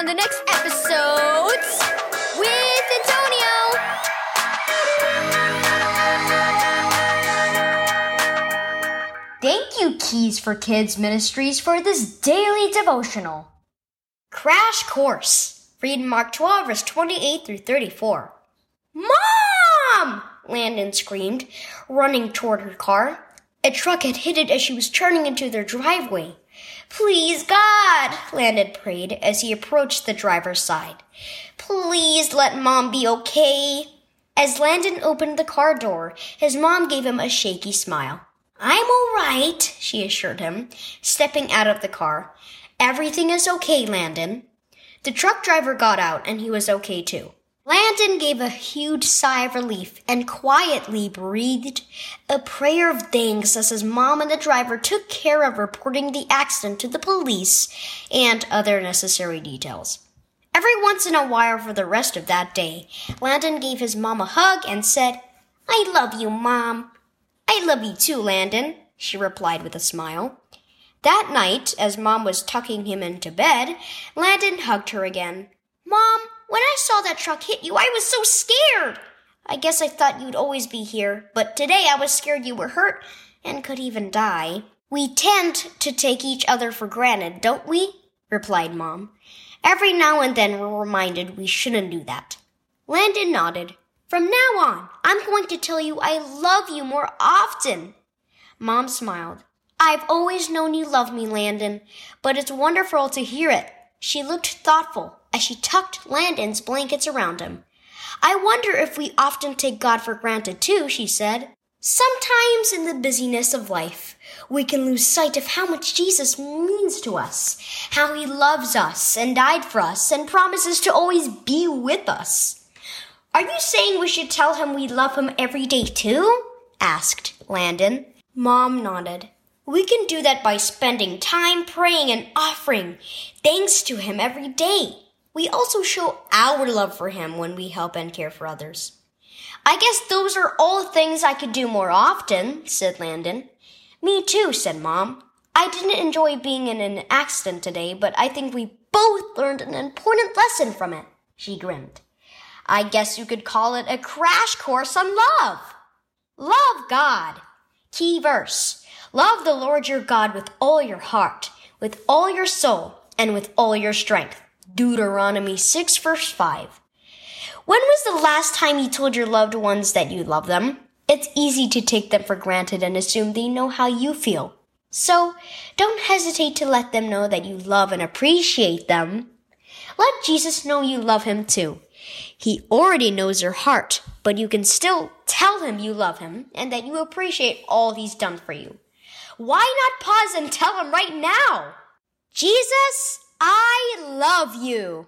on the next epiSOWdes with Antonio. Thank you, Keys for Kids Ministries, for this daily devotional. Crash Course. Read Mark 12, verse 28 through 34. Mom! Landon screamed, running toward her car. A truck had hit it as she was turning into their driveway. Please, God, Landon prayed as he approached the driver's side. Please let Mom be okay. As Landon opened the car door, his mom gave him a shaky smile. I'm all right, she assured him, stepping out of the car. Everything is okay, Landon. The truck driver got out and he was okay too. Landon gave a huge sigh of relief and quietly breathed a prayer of thanks as his mom and the driver took care of reporting the accident to the police and other necessary details. Every once in a while for the rest of that day, Landon gave his mom a hug and said, I love you, Mom. I love you too, Landon, she replied with a smile. That night, as Mom was tucking him into bed, Landon hugged her again. Mom, when I saw that truck hit you, I was so scared. I guess I thought you'd always be here, but today I was scared you were hurt and could even die. We tend to take each other for granted, don't we? replied Mom. Every now and then we're reminded we shouldn't do that. Landon nodded. From now on, I'm going to tell you I love you more often. Mom smiled. I've always known you love me, Landon, but it's wonderful to hear it. She looked thoughtful as she tucked Landon's blankets around him. I wonder if we often take God for granted too, she said. Sometimes in the busyness of life, we can lose sight of how much Jesus means to us, how he loves us and died for us and promises to always be with us. Are you saying we should tell him we love him every day too? asked Landon. Mom nodded. We can do that by spending time praying and offering thanks to him every day. We also show our love for him when we help and care for others. I guess those are all things I could do more often, said Landon. Me too, said Mom. I didn't enjoy being in an accident today, but I think we both learned an important lesson from it. She grinned. I guess you could call it a crash course on love. Love God. Key verse. Love the Lord your God with all your heart, with all your soul, and with all your strength. Deuteronomy 6 verse 5. When was the last time you told your loved ones that you love them? It's easy to take them for granted and assume they know how you feel. So, don't hesitate to let them know that you love and appreciate them. Let Jesus know you love him too. He already knows your heart, but you can still tell him you love him and that you appreciate all he's done for you. Why not pause and tell him right now? Jesus, I love you.